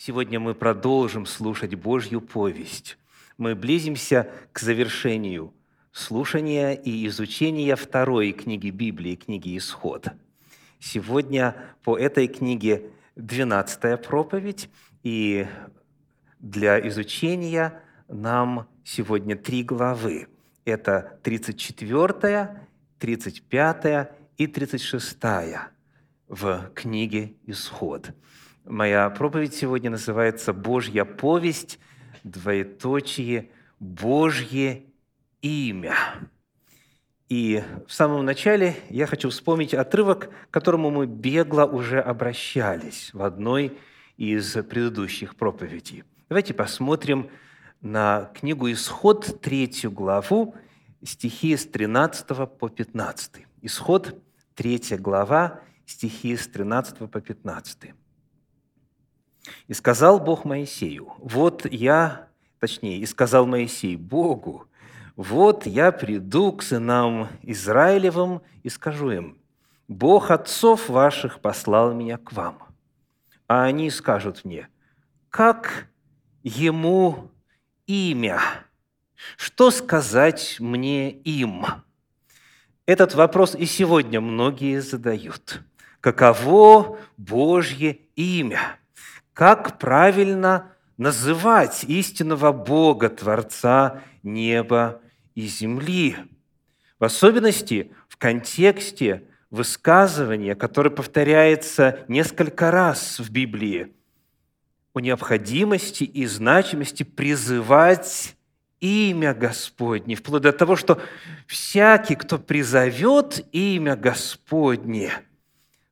Сегодня мы продолжим слушать Божью повесть. Мы близимся к завершению слушания и изучения второй книги Библии, книги «Исход». Сегодня по этой книге 12 проповедь, и для изучения нам сегодня три главы. Это 34, 35 и 36 в книге «Исход». Моя проповедь сегодня называется «Божья повесть, двоеточие, Божье имя». И в самом начале я хочу вспомнить отрывок, к которому мы бегло уже обращались в одной из предыдущих проповедей. Давайте посмотрим на книгу «Исход», третью главу, стихи с 13 по 15. Исход, третья глава, стихи с 13 по 15. «И сказал Бог Моисею, вот я, точнее, и сказал Моисей Богу, вот я приду к сынам Израилевым и скажу им, Бог отцов ваших послал меня к вам. А они скажут мне, как ему имя? Что сказать мне им? Этот вопрос и сегодня многие задают. Каково Божье имя? Как правильно называть истинного Бога, Творца неба и земли? В особенности в контексте высказывания, которое повторяется несколько раз в Библии, о необходимости и значимости призывать имя Господне, вплоть до того, что всякий, кто призовет имя Господне,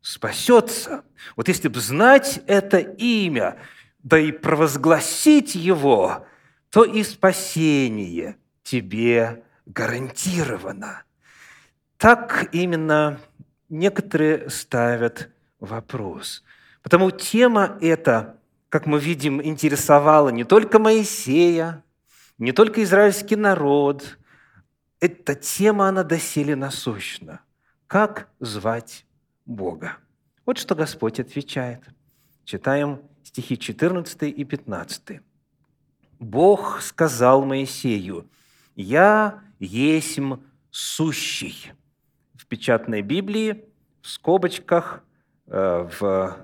спасется. Вот если бы знать это имя, да и провозгласить его, то и спасение тебе гарантировано. Так именно некоторые ставят вопрос. Потому тема эта, как мы видим, интересовала не только Моисея, не только израильский народ. Эта тема, она доселе насущна. Как звать Бога. Вот что Господь отвечает. Читаем стихи 14 и 15. «Бог сказал Моисею, «Я есмь сущий». В печатной Библии, в скобочках, э, в,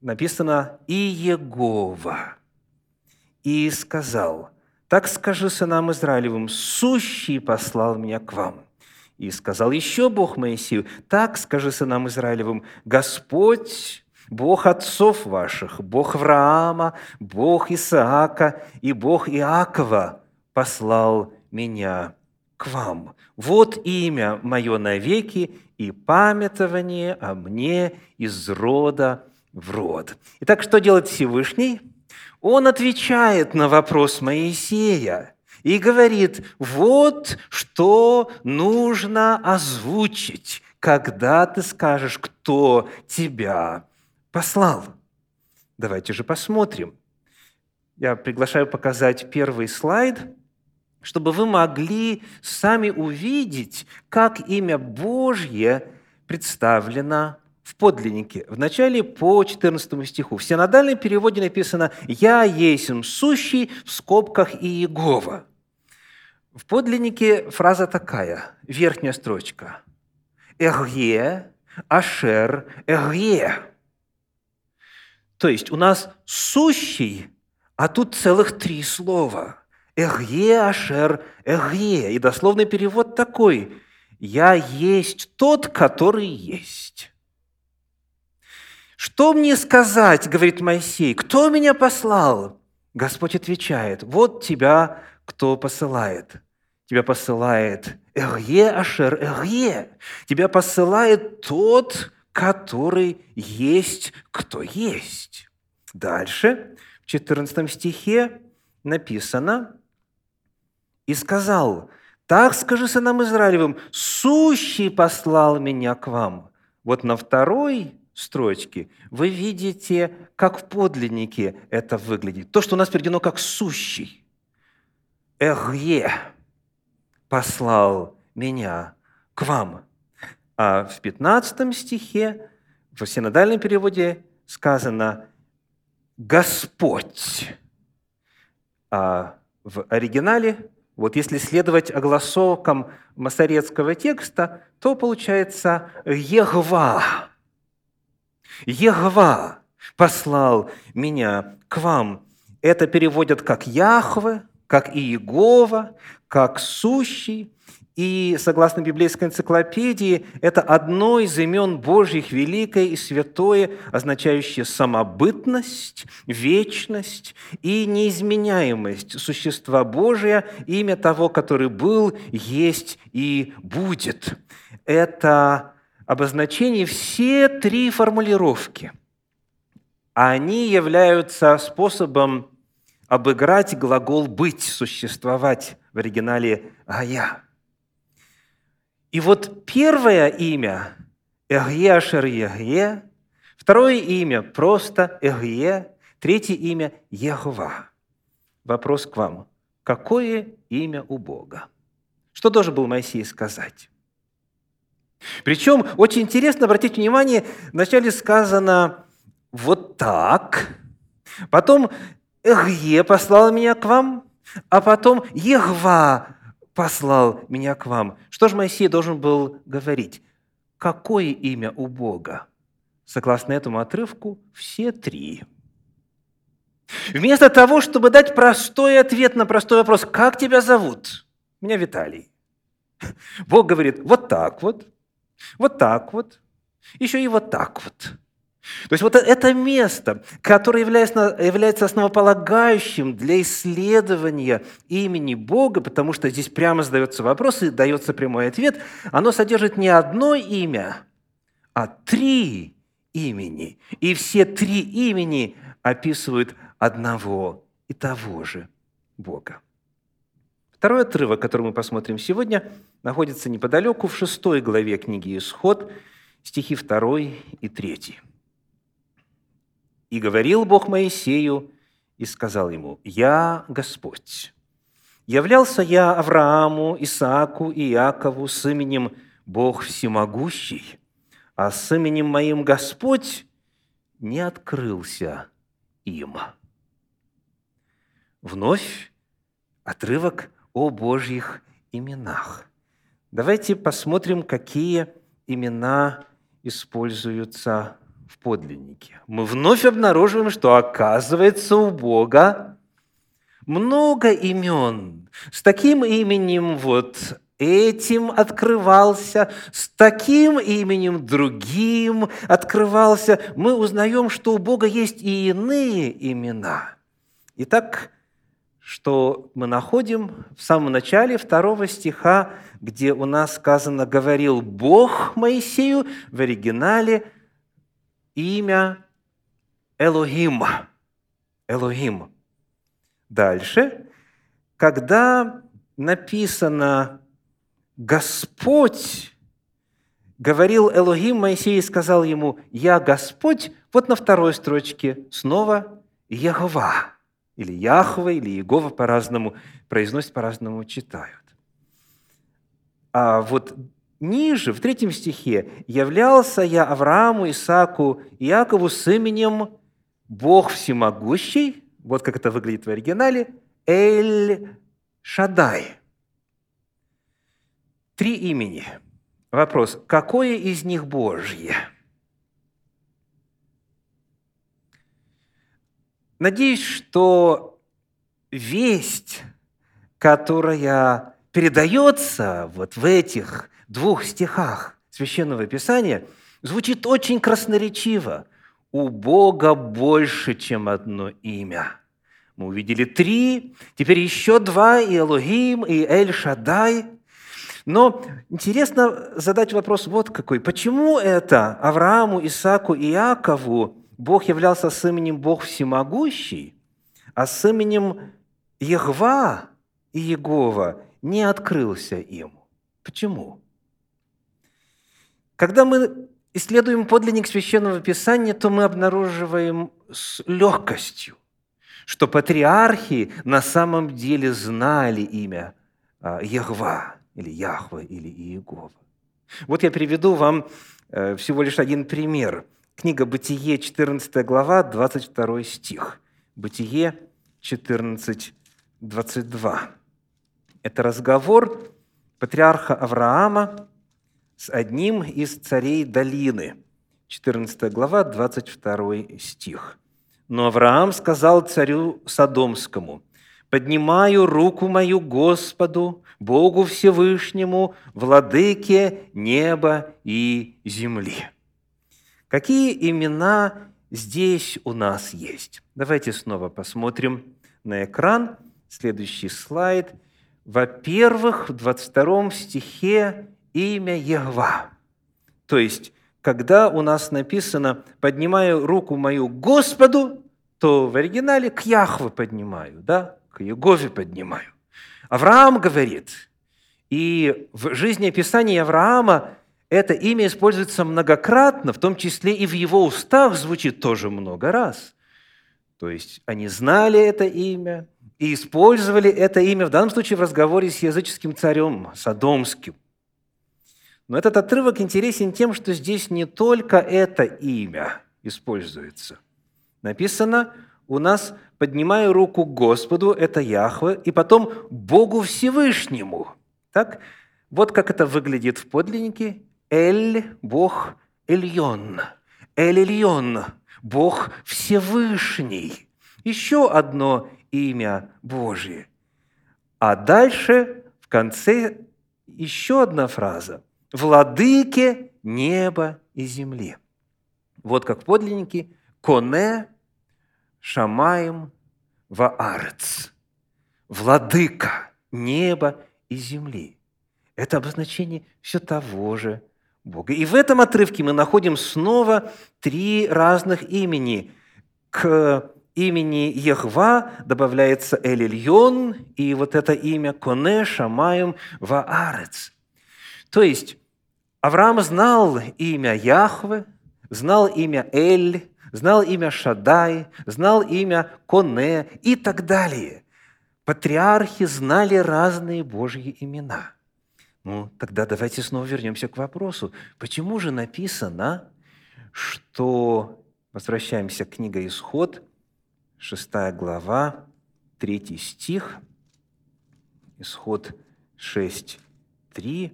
написано «Иегова». И сказал, «Так скажи сынам Израилевым, сущий послал меня к вам». И сказал еще Бог Моисею, так скажи сынам Израилевым, Господь, Бог отцов ваших, Бог Авраама, Бог Исаака и Бог Иакова послал меня к вам. Вот имя мое навеки и памятование о мне из рода в род. Итак, что делает Всевышний? Он отвечает на вопрос Моисея и говорит, вот что нужно озвучить, когда ты скажешь, кто тебя послал. Давайте же посмотрим. Я приглашаю показать первый слайд, чтобы вы могли сами увидеть, как имя Божье представлено в подлиннике. В начале по 14 стиху. В синодальном переводе написано «Я есмь сущий» в скобках Иегова. В подлиннике фраза такая, верхняя строчка. Эгье, ашер, эгье. То есть у нас сущий, а тут целых три слова. Эгье, ашер, эгье. И дословный перевод такой. Я есть тот, который есть. Что мне сказать, говорит Моисей, кто меня послал? Господь отвечает, вот тебя кто посылает. Тебя посылает Эрье Ашер Эрье. Тебя посылает тот, который есть, кто есть. Дальше, в 14 стихе написано, «И сказал, так скажи сынам Израилевым, сущий послал меня к вам». Вот на второй строчке вы видите, как в подлиннике это выглядит. То, что у нас переведено как «сущий». Эгье послал меня к вам. А в 15 стихе в синодальном переводе сказано Господь. А в оригинале, вот если следовать огласовкам масорецкого текста, то получается «Егва». «Егва послал меня к вам». Это переводят как «Яхве», как Иегова, как «Сущий». И, согласно библейской энциклопедии, это одно из имен Божьих великое и святое, означающее самобытность, вечность и неизменяемость существа Божия, имя того, который был, есть и будет. Это обозначение все три формулировки. Они являются способом обыграть глагол «быть», «существовать» в оригинале «гая». И вот первое имя – Эгье Ашер Егье, второе имя – просто Эгье, третье имя – Егова. Вопрос к вам. Какое имя у Бога? Что должен был Моисей сказать? Причем очень интересно обратить внимание, вначале сказано вот так, потом Эгье послал меня к вам, а потом Егва послал меня к вам. Что же Моисей должен был говорить? Какое имя у Бога? Согласно этому отрывку, все три. Вместо того, чтобы дать простой ответ на простой вопрос, как тебя зовут? Меня Виталий. Бог говорит, вот так вот, вот так вот, еще и вот так вот. То есть вот это место, которое является, является основополагающим для исследования имени Бога, потому что здесь прямо задается вопрос и дается прямой ответ, оно содержит не одно имя, а три имени. И все три имени описывают одного и того же Бога. Второй отрывок, который мы посмотрим сегодня, находится неподалеку в шестой главе книги «Исход», стихи 2 и 3. И говорил Бог Моисею и сказал ему, «Я Господь». Являлся я Аврааму, Исааку и Иакову с именем Бог Всемогущий, а с именем моим Господь не открылся им. Вновь отрывок о Божьих именах. Давайте посмотрим, какие имена используются в подлиннике, мы вновь обнаруживаем, что оказывается у Бога много имен. С таким именем вот этим открывался, с таким именем другим открывался. Мы узнаем, что у Бога есть и иные имена. Итак, что мы находим в самом начале второго стиха, где у нас сказано «говорил Бог Моисею», в оригинале – имя Элохим. Элохим. Дальше, когда написано «Господь», говорил Элохим Моисей и сказал ему «Я Господь», вот на второй строчке снова Ягова, или Яхва, или Егова по-разному произносят, по-разному читают. А вот Ниже, в третьем стихе, «Являлся я Аврааму, Исааку и Якову с именем Бог Всемогущий», вот как это выглядит в оригинале, Эль Шадай. Три имени. Вопрос, какое из них Божье? Надеюсь, что весть, которая передается вот в этих двух стихах Священного Писания звучит очень красноречиво. «У Бога больше, чем одно имя». Мы увидели три, теперь еще два, и Элогим, и Эль-Шадай. Но интересно задать вопрос вот какой. Почему это Аврааму, Исааку и Иакову Бог являлся с именем Бог Всемогущий, а с именем Егва и Егова не открылся им? Почему? Когда мы исследуем подлинник Священного Писания, то мы обнаруживаем с легкостью, что патриархи на самом деле знали имя Ягва или Яхва или Иегова. Вот я приведу вам э, всего лишь один пример. Книга «Бытие», 14 глава, 22 стих. «Бытие» 14, 22. Это разговор патриарха Авраама с одним из царей долины. 14 глава, 22 стих. «Но Авраам сказал царю Содомскому, «Поднимаю руку мою Господу, Богу Всевышнему, владыке неба и земли». Какие имена здесь у нас есть? Давайте снова посмотрим на экран. Следующий слайд. Во-первых, в 22 стихе имя Егва. То есть, когда у нас написано «поднимаю руку мою Господу», то в оригинале к Яхве поднимаю, да, к Егове поднимаю. Авраам говорит, и в жизни описания Авраама это имя используется многократно, в том числе и в его устах звучит тоже много раз. То есть они знали это имя и использовали это имя, в данном случае в разговоре с языческим царем Содомским. Но этот отрывок интересен тем, что здесь не только это имя используется. Написано у нас «поднимаю руку к Господу», это Яхве, и потом «Богу Всевышнему». Так? Вот как это выглядит в подлиннике Эль – Бог Эльон. Эль Эльон – Бог Всевышний. Еще одно имя Божье. А дальше в конце еще одна фраза. «Владыке неба и земли». Вот как подлинники «Коне Шамаем Ваарец». Владыка неба и земли. Это обозначение все того же Бога. И в этом отрывке мы находим снова три разных имени. К имени Ехва добавляется Элильон, и вот это имя Коне Шамаем Ваарец. То есть Авраам знал имя Яхве, знал имя Эль, знал имя Шадай, знал имя Коне и так далее. Патриархи знали разные Божьи имена – ну, тогда давайте снова вернемся к вопросу. Почему же написано, что... Возвращаемся к книге «Исход», 6 глава, 3 стих, Исход 6, 3.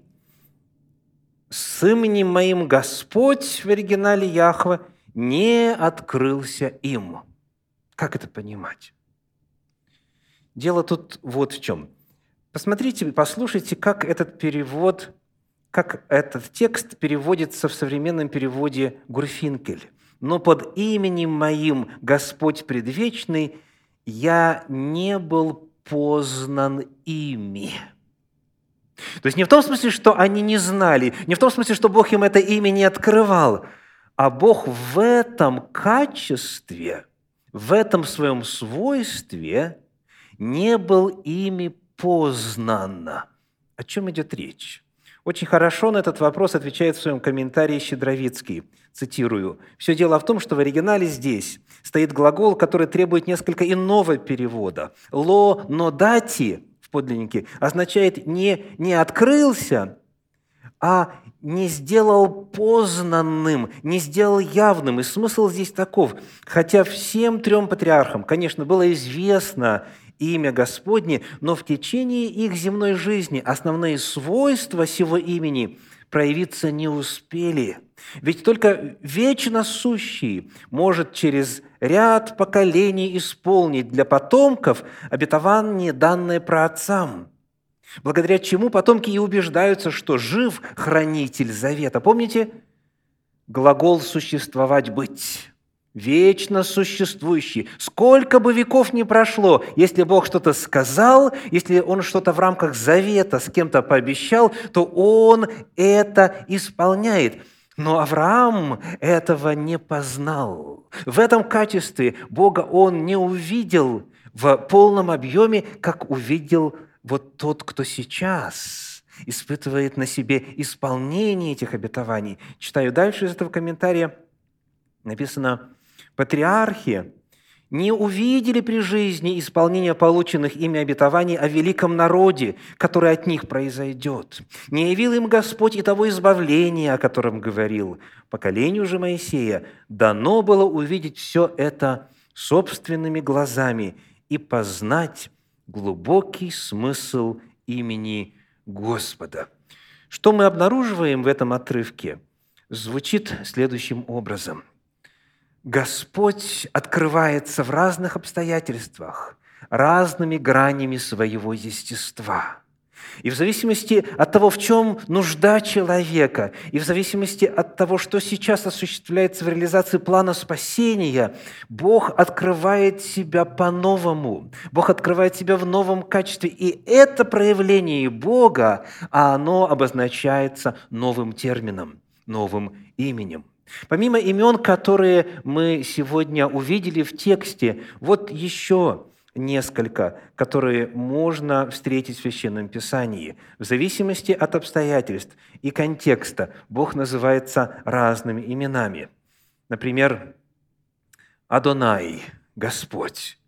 «С именем моим Господь» в оригинале Яхва «не открылся им». Как это понимать? Дело тут вот в чем – Посмотрите, послушайте, как этот перевод, как этот текст переводится в современном переводе Гурфинкель. «Но под именем моим Господь предвечный я не был познан ими». То есть не в том смысле, что они не знали, не в том смысле, что Бог им это имя не открывал, а Бог в этом качестве, в этом своем свойстве не был ими познан. О чем идет речь? Очень хорошо на этот вопрос отвечает в своем комментарии Щедровицкий. Цитирую. «Все дело в том, что в оригинале здесь стоит глагол, который требует несколько иного перевода. «Ло но дати» в подлиннике означает не «не открылся», а не сделал познанным, не сделал явным. И смысл здесь таков. Хотя всем трем патриархам, конечно, было известно имя Господне, но в течение их земной жизни основные свойства сего имени проявиться не успели. Ведь только вечно сущий может через ряд поколений исполнить для потомков обетование, данное праотцам, благодаря чему потомки и убеждаются, что жив хранитель завета. Помните глагол «существовать быть»? вечно существующий. Сколько бы веков ни прошло, если Бог что-то сказал, если Он что-то в рамках завета с кем-то пообещал, то Он это исполняет. Но Авраам этого не познал. В этом качестве Бога он не увидел в полном объеме, как увидел вот тот, кто сейчас испытывает на себе исполнение этих обетований. Читаю дальше из этого комментария. Написано, Патриархи не увидели при жизни исполнения полученных ими обетований о великом народе, который от них произойдет. Не явил им Господь и того избавления, о котором говорил. Поколению же Моисея дано было увидеть все это собственными глазами и познать глубокий смысл имени Господа. Что мы обнаруживаем в этом отрывке? Звучит следующим образом – Господь открывается в разных обстоятельствах, разными гранями своего естества. И в зависимости от того, в чем нужда человека, и в зависимости от того, что сейчас осуществляется в реализации плана спасения, Бог открывает себя по-новому. Бог открывает себя в новом качестве. И это проявление Бога, а оно обозначается новым термином, новым именем – Помимо имен, которые мы сегодня увидели в тексте, вот еще несколько, которые можно встретить в Священном Писании. В зависимости от обстоятельств и контекста Бог называется разными именами. Например, Адонай – Господь,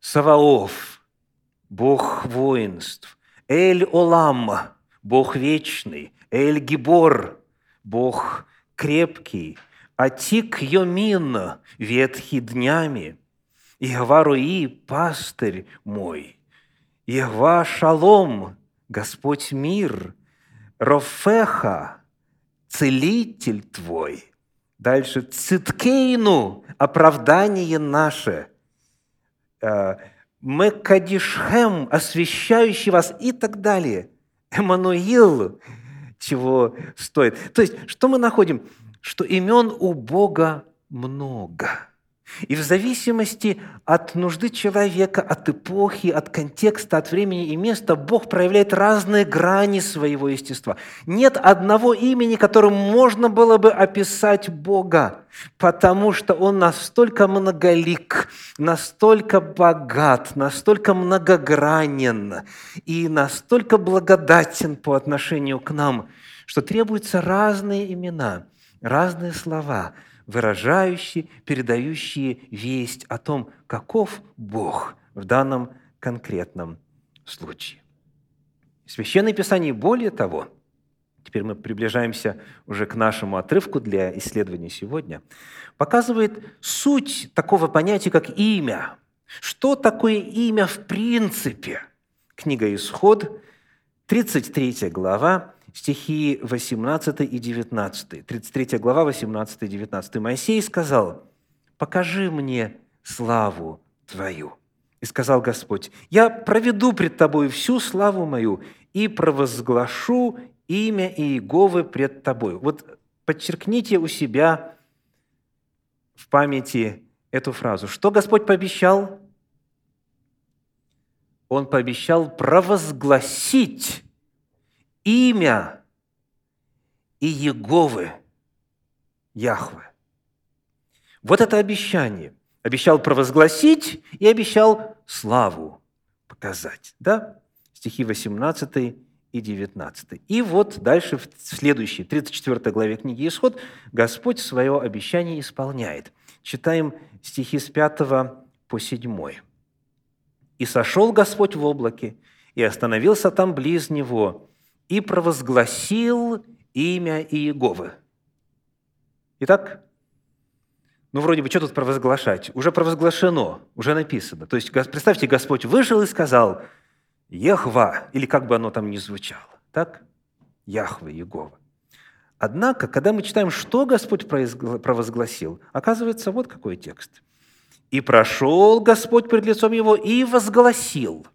Саваоф – Бог воинств, Эль-Олам – Бог вечный, Эль-Гибор – Бог крепкий, Атик Йомин, ветхий днями, Ихва Руи, пастырь мой, Ихва Шалом, Господь мир, Рофеха, целитель твой. Дальше Циткейну, оправдание наше. Э, Мекадишхем, освящающий вас и так далее. Эммануил, чего стоит. То есть, что мы находим? Что имен у Бога много. И в зависимости от нужды человека, от эпохи, от контекста, от времени и места, Бог проявляет разные грани своего естества. Нет одного имени, которым можно было бы описать Бога, потому что Он настолько многолик, настолько богат, настолько многогранен и настолько благодатен по отношению к нам, что требуются разные имена, разные слова – выражающие, передающие весть о том, каков Бог в данном конкретном случае. Священное Писание более того, теперь мы приближаемся уже к нашему отрывку для исследования сегодня, показывает суть такого понятия, как имя. Что такое имя в принципе? Книга «Исход», 33 глава, стихи 18 и 19. 33 глава, 18 и 19. Моисей сказал, «Покажи мне славу Твою». И сказал Господь, «Я проведу пред Тобой всю славу мою и провозглашу имя Иеговы пред Тобою». Вот подчеркните у себя в памяти эту фразу. Что Господь пообещал? Он пообещал провозгласить имя и Еговы, Яхве. Вот это обещание. Обещал провозгласить и обещал славу показать. Да? Стихи 18 и 19. И вот дальше в следующей, 34 главе книги «Исход» Господь свое обещание исполняет. Читаем стихи с 5 по 7. «И сошел Господь в облаке, и остановился там близ него, и провозгласил имя Иеговы. Итак, ну, вроде бы, что тут провозглашать? Уже провозглашено, уже написано. То есть, представьте, Господь вышел и сказал «Ехва», или как бы оно там ни звучало. Так? Яхве, Иегова. Однако, когда мы читаем, что Господь провозгласил, оказывается, вот какой текст. «И прошел Господь пред лицом его и возгласил».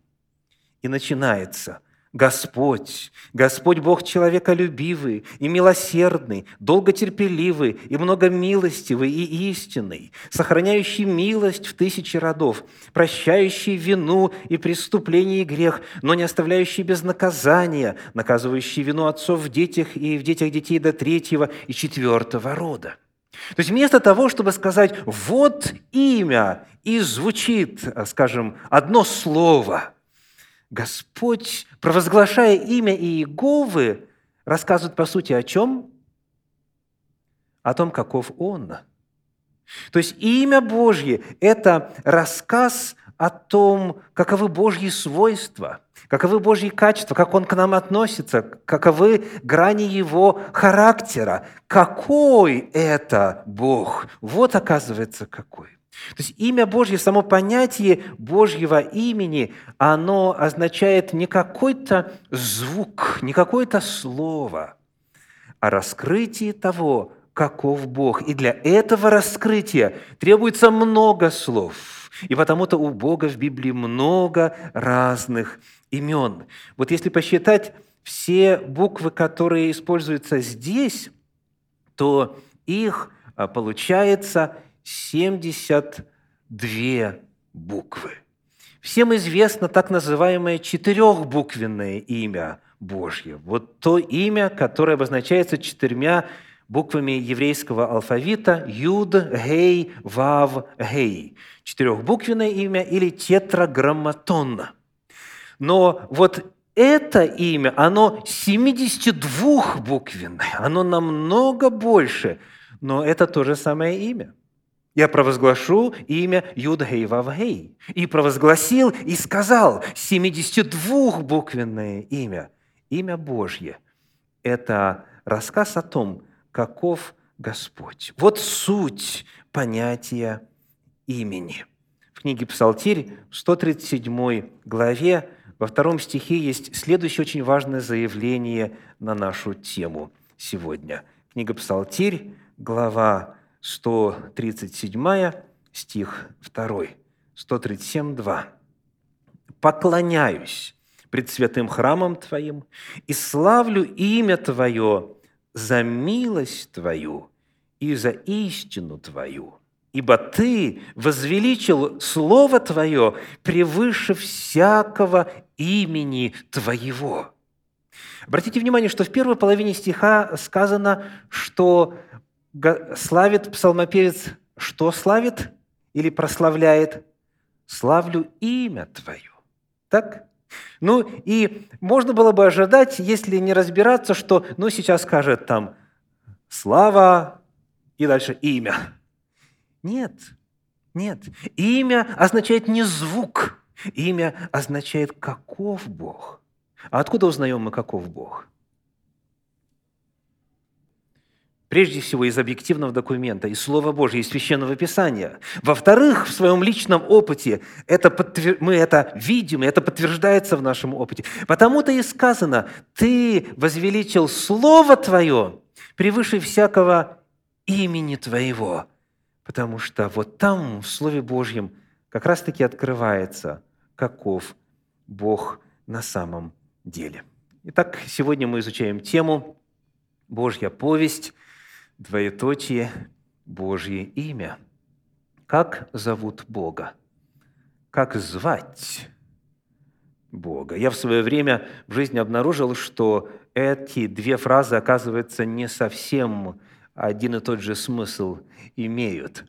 И начинается – Господь, Господь Бог человеколюбивый и милосердный, долготерпеливый и многомилостивый и истинный, сохраняющий милость в тысячи родов, прощающий вину и преступление и грех, но не оставляющий без наказания, наказывающий вину отцов в детях и в детях детей до третьего и четвертого рода. То есть вместо того, чтобы сказать «вот имя», и звучит, скажем, одно слово – Господь, провозглашая имя Иеговы, рассказывает по сути о чем? О том, каков Он. То есть имя Божье – это рассказ о том, каковы Божьи свойства, каковы Божьи качества, как Он к нам относится, каковы грани Его характера, какой это Бог. Вот оказывается какой. То есть имя Божье, само понятие Божьего имени, оно означает не какой-то звук, не какое-то слово, а раскрытие того, каков Бог. И для этого раскрытия требуется много слов. И потому-то у Бога в Библии много разных имен. Вот если посчитать все буквы, которые используются здесь, то их а, получается 72 буквы. Всем известно так называемое четырехбуквенное имя Божье. Вот то имя, которое обозначается четырьмя буквами еврейского алфавита Юд, Гей, Вав, Гей. Четырехбуквенное имя или тетраграмматон. Но вот это имя, оно 72-буквенное, оно намного больше, но это то же самое имя – я провозглашу имя Юдгей Вавгей. И провозгласил, и сказал 72-буквенное имя. Имя Божье – это рассказ о том, каков Господь. Вот суть понятия имени. В книге «Псалтирь» в 137 главе во втором стихе есть следующее очень важное заявление на нашу тему сегодня. Книга «Псалтирь», глава 137 стих 2, 137, 2. «Поклоняюсь пред святым храмом Твоим и славлю имя Твое за милость Твою и за истину Твою, ибо Ты возвеличил Слово Твое превыше всякого имени Твоего». Обратите внимание, что в первой половине стиха сказано, что славит псалмопевец, что славит или прославляет? Славлю имя Твое. Так? Ну и можно было бы ожидать, если не разбираться, что ну сейчас скажет там слава и дальше имя. Нет, нет. Имя означает не звук. Имя означает каков Бог. А откуда узнаем мы, каков Бог? Прежде всего, из объективного документа, из Слова Божьего, из Священного Писания. Во-вторых, в своем личном опыте это подтвер... мы это видим, это подтверждается в нашем опыте. Потому-то и сказано, «Ты возвеличил Слово Твое превыше всякого имени Твоего». Потому что вот там, в Слове Божьем, как раз-таки открывается, каков Бог на самом деле. Итак, сегодня мы изучаем тему «Божья повесть», двоеточие Божье имя. Как зовут Бога? Как звать Бога? Я в свое время в жизни обнаружил, что эти две фразы, оказывается, не совсем один и тот же смысл имеют.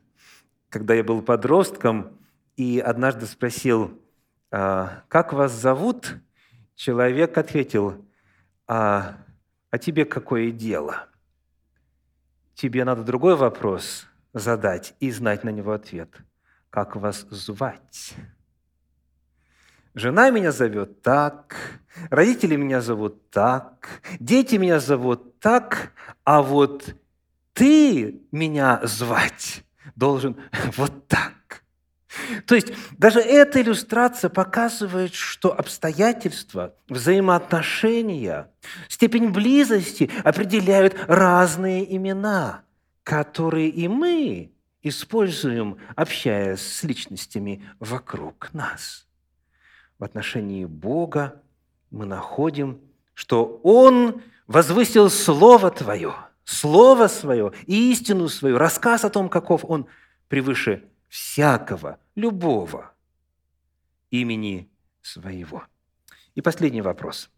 Когда я был подростком и однажды спросил, «А, как вас зовут, человек ответил, а, а тебе какое дело – тебе надо другой вопрос задать и знать на него ответ. Как вас звать? Жена меня зовет так, родители меня зовут так, дети меня зовут так, а вот ты меня звать должен вот так. То есть даже эта иллюстрация показывает, что обстоятельства, взаимоотношения, степень близости определяют разные имена, которые и мы используем, общаясь с личностями вокруг нас. В отношении Бога мы находим, что Он возвысил Слово Твое, Слово Свое истину Свою, рассказ о том, каков Он превыше всякого, любого имени своего. И последний вопрос.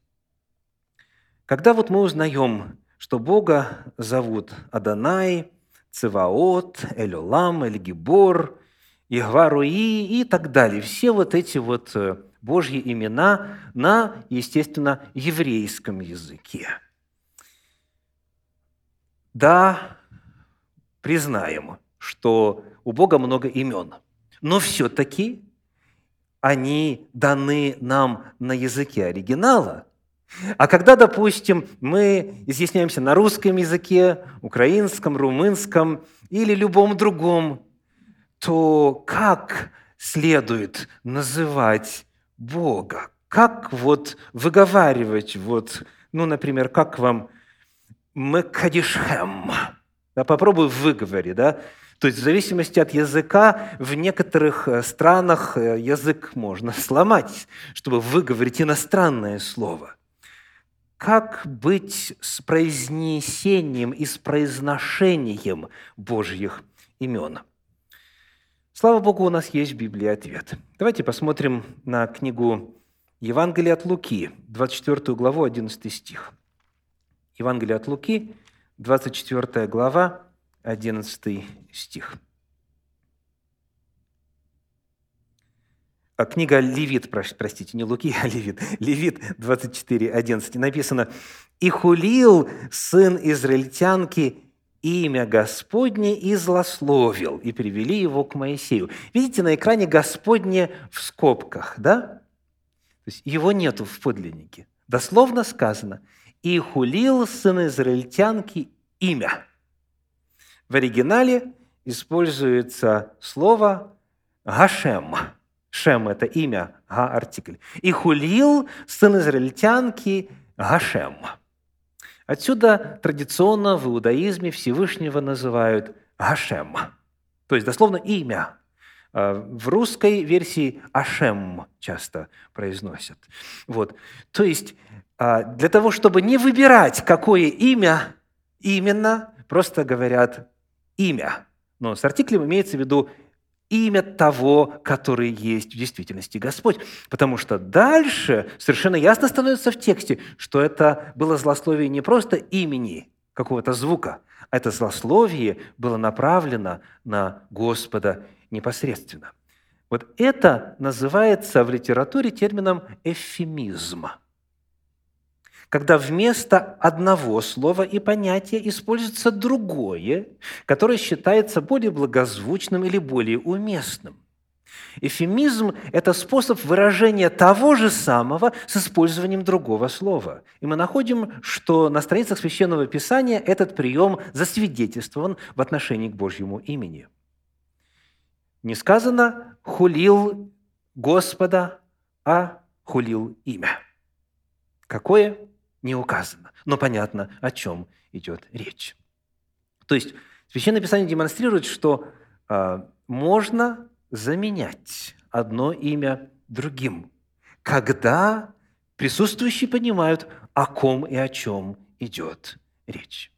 Когда вот мы узнаем, что Бога зовут Адонай, Цеваот, Элюлам, Эльгибор, Игваруи и так далее, все вот эти вот э, Божьи имена на, естественно, еврейском языке. Да, признаем, что у Бога много имен. Но все-таки они даны нам на языке оригинала. А когда, допустим, мы изъясняемся на русском языке, украинском, румынском или любом другом, то как следует называть Бога? Как вот выговаривать, вот, ну, например, как вам «Мекадишхем»? Да, попробуй выговори, да? То есть в зависимости от языка в некоторых э, странах э, язык можно сломать, чтобы выговорить иностранное слово. Как быть с произнесением и с произношением Божьих имен? Слава Богу, у нас есть в Библии ответ. Давайте посмотрим на книгу Евангелие от Луки, 24 главу, 11 стих. Евангелие от Луки, 24 глава, 11 стих. А книга Левит, простите, не Луки, а Левит. Левит 24, 11 написано «И хулил сын израильтянки имя Господне и злословил, и привели его к Моисею». Видите на экране «Господне» в скобках, да? То есть его нету в подлиннике. Дословно сказано «И хулил сын израильтянки имя». В оригинале используется слово «гашем». Шем – это имя, га – артикль. «И хулил сын израильтянки Гашем». Отсюда традиционно в иудаизме Всевышнего называют Гашем, то есть дословно имя. А в русской версии Ашем часто произносят. Вот. То есть а, для того, чтобы не выбирать, какое имя именно, просто говорят имя. Но с артиклем имеется в виду имя того, который есть в действительности Господь. Потому что дальше совершенно ясно становится в тексте, что это было злословие не просто имени какого-то звука, а это злословие было направлено на Господа непосредственно. Вот это называется в литературе термином эвфемизм – когда вместо одного слова и понятия используется другое, которое считается более благозвучным или более уместным. Эфемизм – это способ выражения того же самого с использованием другого слова. И мы находим, что на страницах Священного Писания этот прием засвидетельствован в отношении к Божьему имени. Не сказано «хулил Господа», а «хулил имя». Какое? Не указано. Но понятно, о чем идет речь. То есть Священное Писание демонстрирует, что э, можно заменять одно имя другим, когда присутствующие понимают, о ком и о чем идет речь.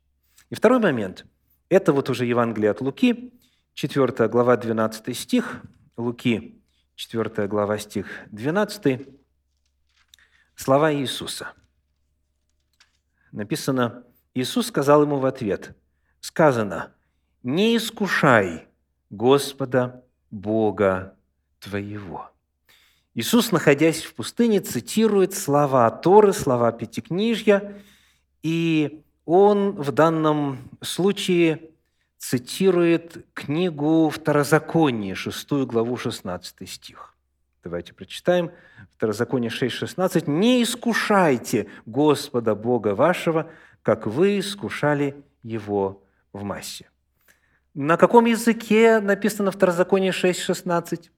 И второй момент – это вот уже Евангелие от Луки, 4 глава, 12 стих, Луки, 4 глава, стих 12, слова Иисуса – написано, Иисус сказал ему в ответ, сказано, «Не искушай Господа Бога твоего». Иисус, находясь в пустыне, цитирует слова Торы, слова Пятикнижья, и он в данном случае цитирует книгу Второзакония, 6 главу, 16 стих. Давайте прочитаем. Второзаконие 6.16. «Не искушайте Господа Бога вашего, как вы искушали Его в массе». На каком языке написано Второзаконие 6.16?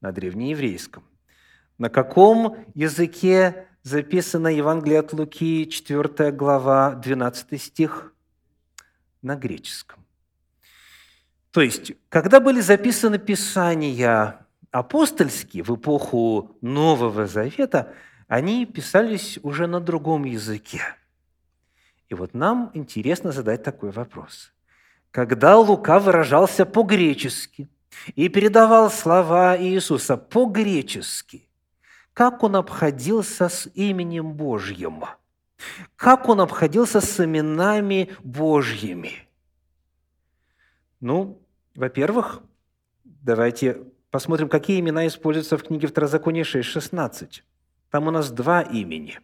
На древнееврейском. На каком языке записано Евангелие от Луки, 4 глава, 12 стих? На греческом. То есть, когда были записаны Писания апостольские в эпоху Нового Завета, они писались уже на другом языке. И вот нам интересно задать такой вопрос. Когда Лука выражался по-гречески и передавал слова Иисуса по-гречески, как он обходился с именем Божьим? Как он обходился с именами Божьими? Ну, во-первых, давайте Посмотрим, какие имена используются в книге Второзакония 6.16. Там у нас два имени.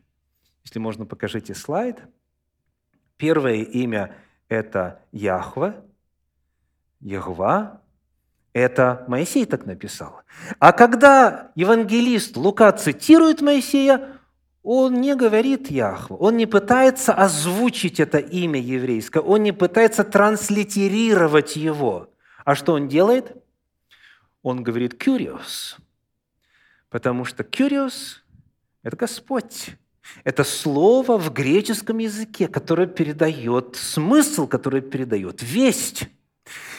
Если можно, покажите слайд. Первое имя – это Яхва, Егва – это Моисей так написал. А когда евангелист Лука цитирует Моисея, он не говорит Яхву, он не пытается озвучить это имя еврейское, он не пытается транслитерировать его. А что он делает? Он говорит «кюриос», потому что «кюриос» – это Господь. Это слово в греческом языке, которое передает смысл, которое передает весть.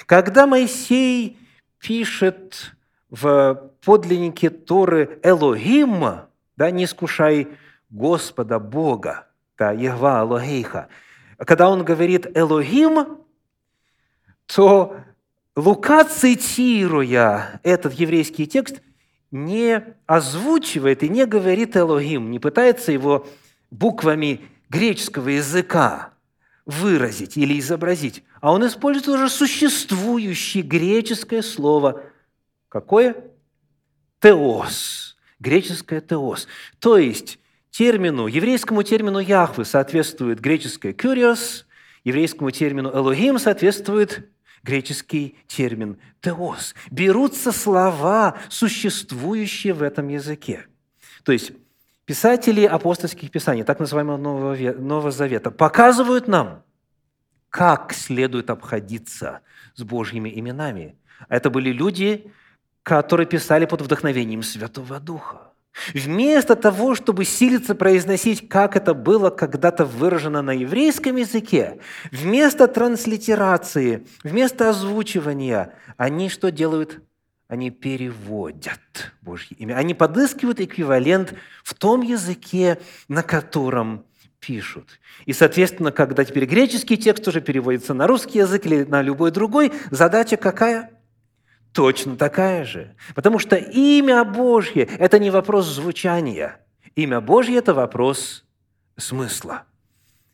Когда Моисей пишет в подлиннике Торы «Элогим», да, «не искушай Господа Бога», да, «Егва Алогейха», когда он говорит «Элогим», то Лука, цитируя этот еврейский текст, не озвучивает и не говорит Элогим, не пытается его буквами греческого языка выразить или изобразить, а он использует уже существующее греческое слово. Какое? Теос. Греческое теос. То есть термину, еврейскому термину Яхвы соответствует греческое «кюриос», еврейскому термину «элогим» соответствует греческий термин «теос». Берутся слова, существующие в этом языке. То есть писатели апостольских писаний, так называемого Нового, Нового Завета, показывают нам, как следует обходиться с Божьими именами. Это были люди, которые писали под вдохновением Святого Духа. Вместо того, чтобы силиться произносить, как это было когда-то выражено на еврейском языке, вместо транслитерации, вместо озвучивания, они что делают? Они переводят Божье имя. Они подыскивают эквивалент в том языке, на котором пишут. И, соответственно, когда теперь греческий текст уже переводится на русский язык или на любой другой, задача какая? Точно такая же. Потому что имя Божье – это не вопрос звучания. Имя Божье – это вопрос смысла.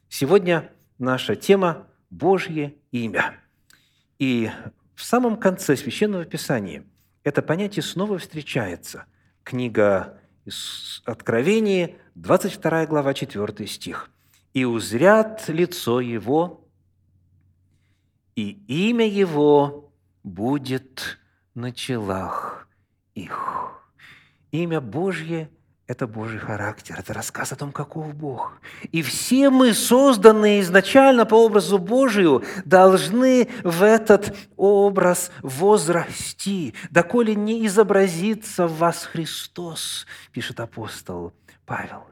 Сегодня наша тема – Божье имя. И в самом конце Священного Писания это понятие снова встречается. Книга Откровения, 22 глава, 4 стих. «И узрят лицо Его, и имя Его будет на челах их. Имя Божье – это Божий характер, это рассказ о том, каков Бог. И все мы, созданные изначально по образу Божию, должны в этот образ возрасти, доколе не изобразится в вас Христос, пишет апостол Павел.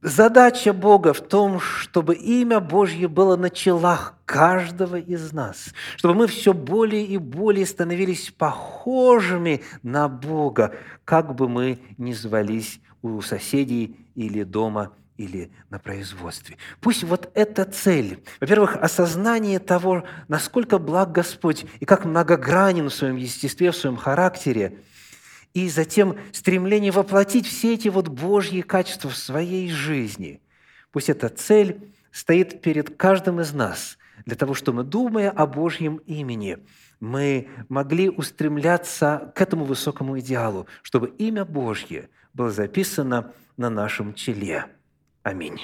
Задача Бога в том, чтобы имя Божье было на челах каждого из нас, чтобы мы все более и более становились похожими на Бога, как бы мы ни звались у соседей или дома или на производстве. Пусть вот эта цель, во-первых, осознание того, насколько благ Господь и как многогранен в своем естестве, в своем характере – и затем стремление воплотить все эти вот Божьи качества в своей жизни. Пусть эта цель стоит перед каждым из нас, для того, чтобы, думая о Божьем имени, мы могли устремляться к этому высокому идеалу, чтобы имя Божье было записано на нашем челе. Аминь.